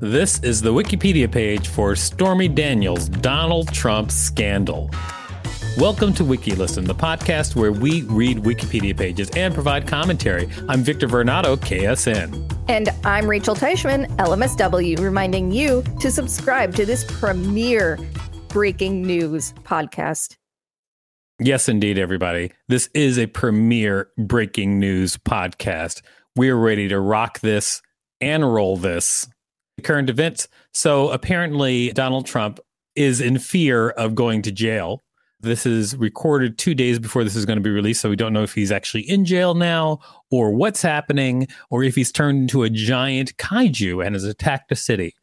This is the Wikipedia page for Stormy Daniels' Donald Trump scandal. Welcome to WikiListen, the podcast where we read Wikipedia pages and provide commentary. I'm Victor Varnado, KSN. And I'm Rachel Teichman, LMSW, reminding you to subscribe to this premier breaking news podcast. Yes, indeed, everybody. This is a premier breaking news podcast. We're ready to rock this and roll this current events. So apparently, Donald Trump is in fear of going to jail. This is recorded two days before this is going to be released. So we don't know if he's actually in jail now or what's happening or if he's turned into a giant kaiju and has attacked a city.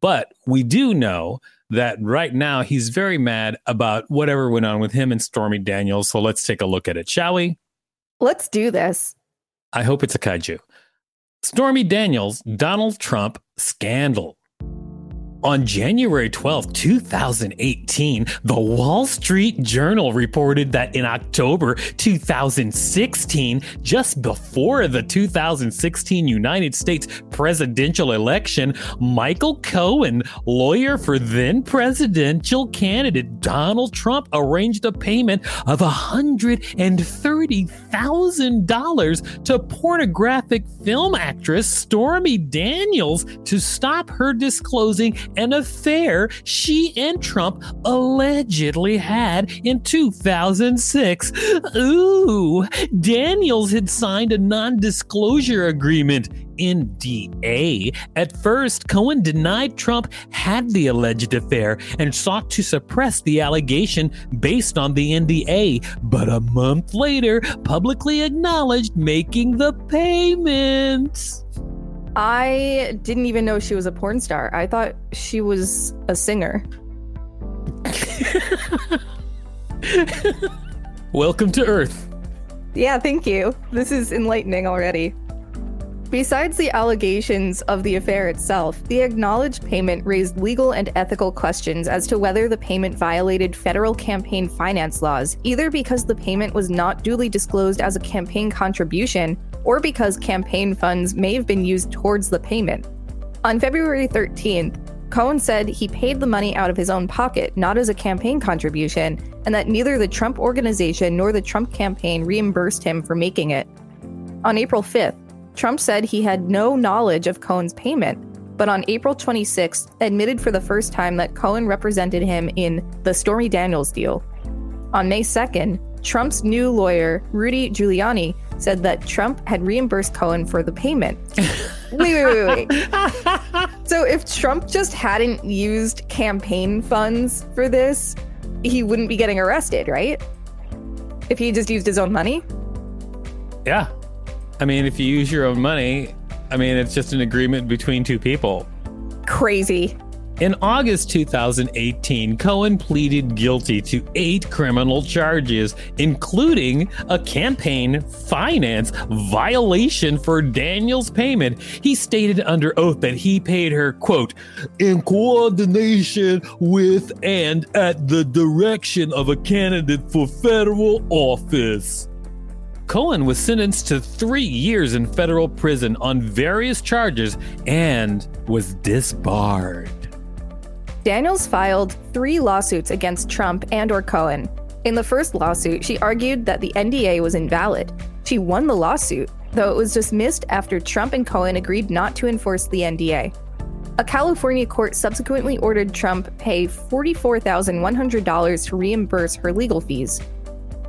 But we do know that right now he's very mad about whatever went on with him and Stormy Daniels. So let's take a look at it, shall we? Let's do this. I hope it's a kaiju. Stormy Daniels, Donald Trump scandal. On January 12, 2018, the Wall Street Journal reported that in October 2016, just before the 2016 United States presidential election, Michael Cohen, lawyer for then presidential candidate Donald Trump, arranged a payment of $130,000 to pornographic film actress Stormy Daniels to stop her disclosing an affair she and Trump allegedly had in 2006. Ooh, Daniels had signed a non disclosure agreement. NDA. At first, Cohen denied Trump had the alleged affair and sought to suppress the allegation based on the NDA, but a month later, publicly acknowledged making the payments. I didn't even know she was a porn star. I thought she was a singer. Welcome to Earth. Yeah, thank you. This is enlightening already. Besides the allegations of the affair itself, the acknowledged payment raised legal and ethical questions as to whether the payment violated federal campaign finance laws, either because the payment was not duly disclosed as a campaign contribution or because campaign funds may have been used towards the payment. On February 13th, Cohen said he paid the money out of his own pocket, not as a campaign contribution, and that neither the Trump organization nor the Trump campaign reimbursed him for making it. On April 5th, Trump said he had no knowledge of Cohen's payment, but on April 26th admitted for the first time that Cohen represented him in the Stormy Daniels deal. On May 2nd, Trump's new lawyer, Rudy Giuliani, said that Trump had reimbursed Cohen for the payment. wait, wait, wait, wait. so if Trump just hadn't used campaign funds for this, he wouldn't be getting arrested, right? If he just used his own money? Yeah. I mean, if you use your own money, I mean, it's just an agreement between two people. Crazy. In August 2018, Cohen pleaded guilty to eight criminal charges, including a campaign finance violation for Daniels' payment. He stated under oath that he paid her, quote, in coordination with and at the direction of a candidate for federal office. Cohen was sentenced to three years in federal prison on various charges and was disbarred. Daniels filed three lawsuits against Trump and or Cohen. In the first lawsuit, she argued that the NDA was invalid. She won the lawsuit, though it was dismissed after Trump and Cohen agreed not to enforce the NDA. A California court subsequently ordered Trump pay $44,100 to reimburse her legal fees.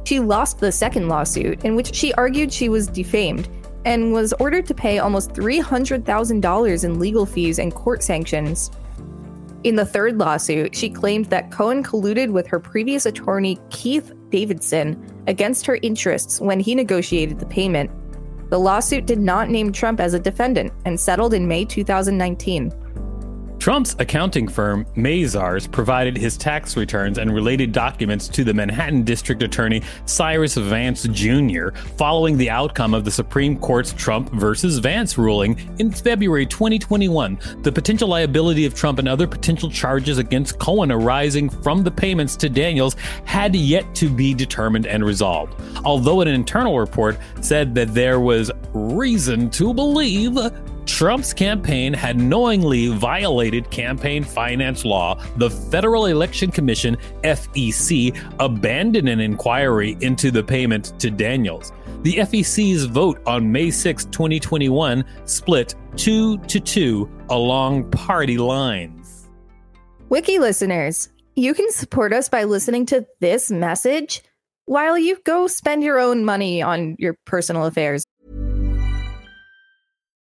She lost the second lawsuit, in which she argued she was defamed and was ordered to pay almost $300,000 in legal fees and court sanctions. In the third lawsuit, she claimed that Cohen colluded with her previous attorney, Keith Davidson, against her interests when he negotiated the payment. The lawsuit did not name Trump as a defendant and settled in May 2019. Trump's accounting firm, Mazars, provided his tax returns and related documents to the Manhattan District Attorney Cyrus Vance Jr. following the outcome of the Supreme Court's Trump versus Vance ruling in February 2021. The potential liability of Trump and other potential charges against Cohen arising from the payments to Daniels had yet to be determined and resolved. Although an internal report said that there was reason to believe Trump's campaign had knowingly violated campaign finance law. The Federal Election Commission, FEC, abandoned an inquiry into the payment to Daniels. The FEC's vote on May 6, 2021, split 2 to 2 along party lines. Wiki listeners, you can support us by listening to this message while you go spend your own money on your personal affairs.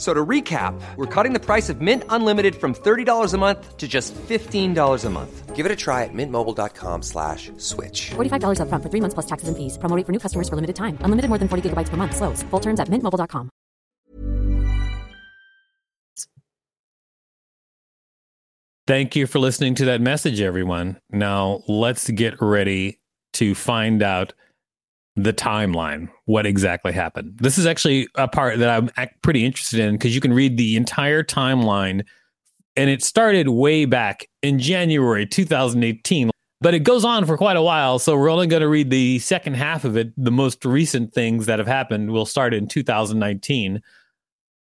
So to recap, we're cutting the price of Mint Unlimited from $30 a month to just $15 a month. Give it a try at mintmobile.com slash switch. $45 upfront for three months plus taxes and fees. Promoting for new customers for limited time. Unlimited more than 40 gigabytes per month. Slows. Full terms at mintmobile.com. Thank you for listening to that message, everyone. Now let's get ready to find out the timeline, what exactly happened. This is actually a part that I'm pretty interested in because you can read the entire timeline, and it started way back in January 2018. But it goes on for quite a while, so we're only going to read the second half of it. The most recent things that have happened will start in 2019.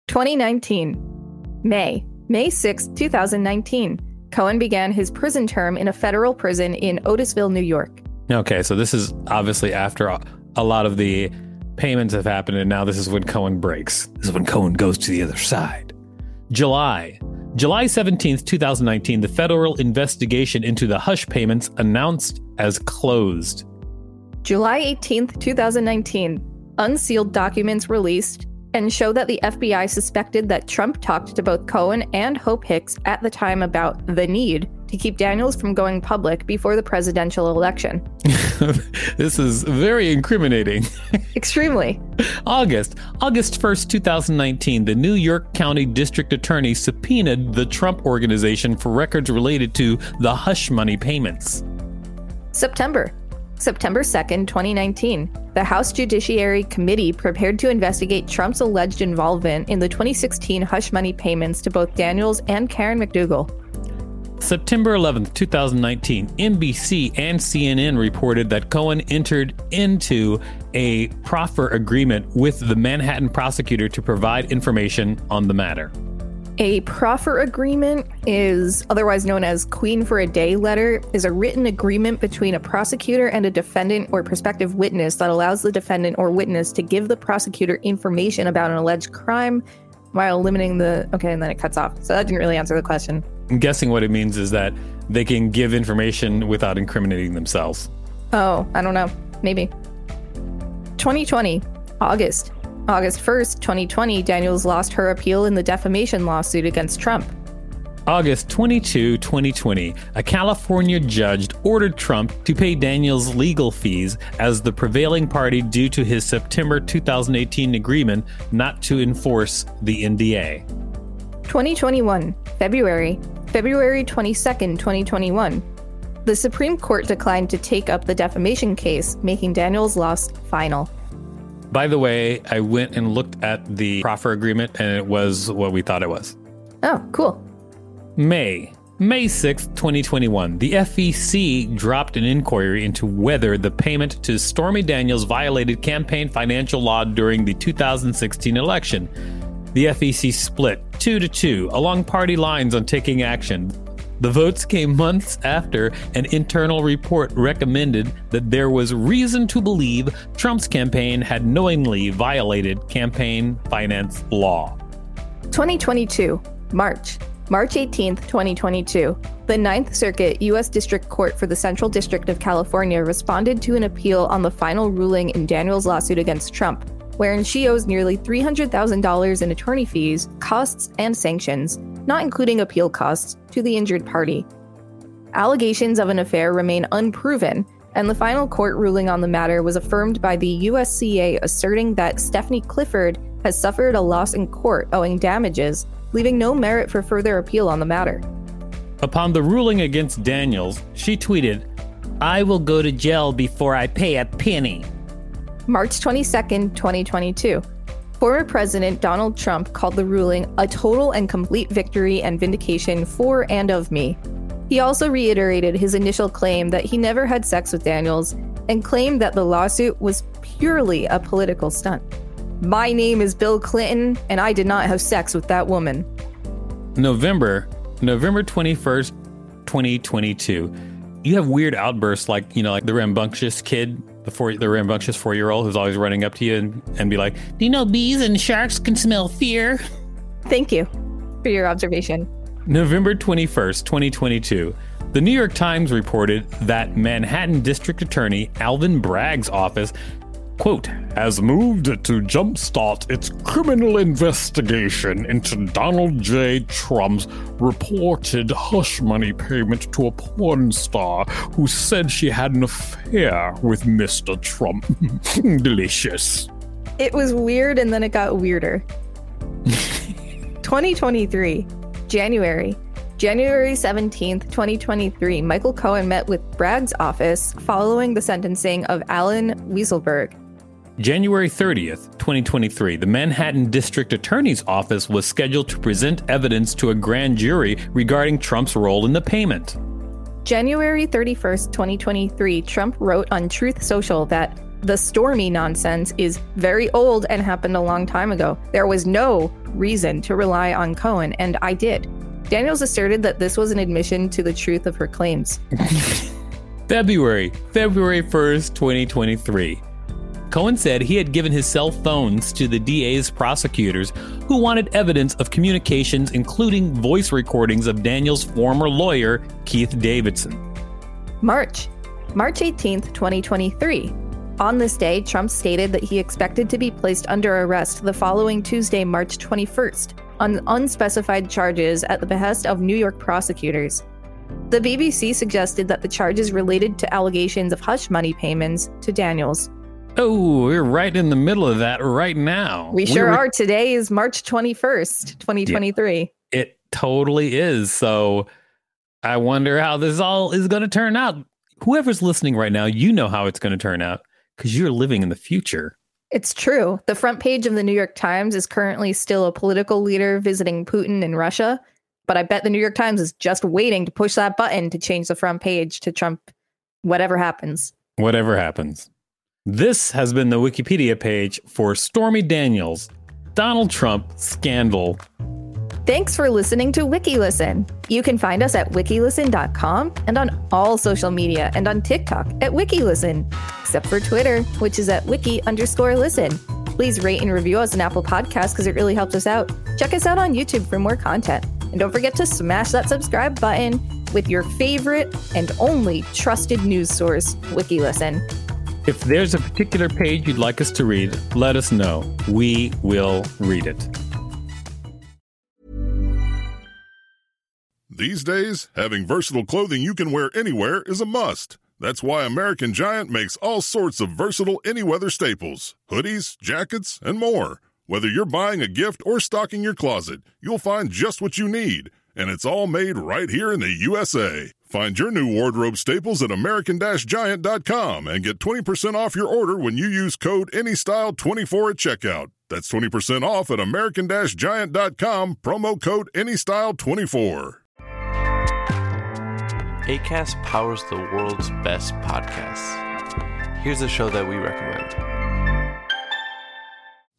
2019, May, May 6, 2019. Cohen began his prison term in a federal prison in Otisville, New York. Okay, so this is obviously after a, lot of the payments have happened, and now this is when Cohen breaks. This is when Cohen goes to the other side. July. July 17th, 2019, the federal investigation into the hush payments announced as closed. July 18th, 2019, unsealed documents released and show that the FBI suspected that Trump talked to both Cohen and Hope Hicks at the time about the need to keep Daniels from going public before the presidential election. this is very incriminating. Extremely. August. August 1st, 2019, the New York County District Attorney subpoenaed the Trump Organization for records related to the hush money payments. September. September 2nd, 2019, the House Judiciary Committee prepared to investigate Trump's alleged involvement in the 2016 hush money payments to both Daniels and Karen McDougal. September 11th, 2019, NBC and CNN reported that Cohen entered into a proffer agreement with the Manhattan prosecutor to provide information on the matter. A proffer agreement is otherwise known as Queen for a Day letter is a written agreement between a prosecutor and a defendant or prospective witness that allows the defendant or witness to give the prosecutor information about an alleged crime while limiting the okay and then it cuts off. So that didn't really answer the question. I'm guessing what it means is that they can give information without incriminating themselves. Oh, I don't know. Maybe. 2020, August. August 1st, 2020, Daniels lost her appeal in the defamation lawsuit against Trump. August 22, 2020, a California judge ordered Trump to pay Daniels legal fees as the prevailing party due to his September 2018 agreement not to enforce the NDA. 2021, February, February 22nd, 2021. The Supreme Court declined to take up the defamation case, making Daniels' loss final. By the way, I went and looked at the proffer agreement and it was what we thought it was. Oh, cool. May. May 6th, 2021, the FEC dropped an inquiry into whether the payment to Stormy Daniels violated campaign financial law during the 2016 election. The FEC split 2 to 2 along party lines on taking action. The votes came months after an internal report recommended that there was reason to believe Trump's campaign had knowingly violated campaign finance law. 2022, March. March 18, 2022. The Ninth Circuit U.S. District Court for the Central District of California responded to an appeal on the final ruling in Daniels' lawsuit against Trump, wherein she owes nearly $300,000 in attorney fees, costs, and sanctions, not including appeal costs, to the injured party. Allegations of an affair remain unproven, and the final court ruling on the matter was affirmed by the USCA asserting that Stephanie Clifford has suffered a loss in court owing damages leaving no merit for further appeal on the matter. Upon the ruling against Daniels, she tweeted, I will go to jail before I pay a penny. March 22nd, 2022. Former President Donald Trump called the ruling a total and complete victory and vindication for and of me. He also reiterated his initial claim that he never had sex with Daniels and claimed that the lawsuit was purely a political stunt. My name is Bill Clinton, and I did not have sex with that woman. November, November 21st, 2022. You have weird outbursts like, you know, like the rambunctious kid, the, four, the rambunctious four year old who's always running up to you and, and be like, Do you know bees and sharks can smell fear? Thank you for your observation. November 21st, 2022. The New York Times reported that Manhattan District Attorney Alvin Bragg's office quote, has moved to jumpstart its criminal investigation into Donald J. Trump's reported hush money payment to a porn star who said she had an affair with Mr. Trump. Delicious. It was weird and then it got weirder. 2023, January. January 17th, 2023, Michael Cohen met with Bragg's office following the sentencing of Allen Weisselberg, January 30th, 2023, the Manhattan District Attorney's Office was scheduled to present evidence to a grand jury regarding Trump's role in the payment. January 31st, 2023, Trump wrote on Truth Social that the Stormy nonsense is very old and happened a long time ago. There was no reason to rely on Cohen, and I did. Daniels asserted that this was an admission to the truth of her claims. February, February 1st, 2023. Cohen said he had given his cell phones to the DA's prosecutors who wanted evidence of communications, including voice recordings of Daniels' former lawyer, Keith Davidson. March. March 18th, 2023. On this day, Trump stated that he expected to be placed under arrest the following Tuesday, March 21st, on unspecified charges at the behest of New York prosecutors. The BBC suggested that the charges related to allegations of hush money payments to Daniels. Oh, we're right in the middle of that right now. We sure We're- are. Today is March 21st, 2023. It totally is. So I wonder how this all is going to turn out. Whoever's listening right now, you know how it's going to turn out because you're living in the future. It's true. The front page of the New York Times is currently still a political leader visiting Putin in Russia, but I bet the New York Times is just waiting to push that button to change the front page to Trump, whatever happens. Whatever happens. This has been the Wikipedia page for Stormy Daniels, Donald Trump scandal. Thanks for listening to WikiListen. You can find us at wikilisten.com and on all social media and on TikTok at WikiListen, except for Twitter, which is at wiki underscore listen. Please rate and review us on Apple Podcasts because it really helps us out. Check us out on YouTube for more content. And don't forget to smash that subscribe button with your favorite and only trusted news source, WikiListen. If there's a particular page you'd like us to read, let us know. We will read it. These days, having versatile clothing you can wear anywhere is a must. That's why American Giant makes all sorts of versatile any weather staples hoodies, jackets, and more. Whether you're buying a gift or stocking your closet, you'll find just what you need. And it's all made right here in the USA. Find your new wardrobe staples at American Giant.com and get 20% off your order when you use code ANYSTYLE24 at checkout. That's 20% off at American Giant.com, promo code ANYSTYLE24. ACAST powers the world's best podcasts. Here's a show that we recommend.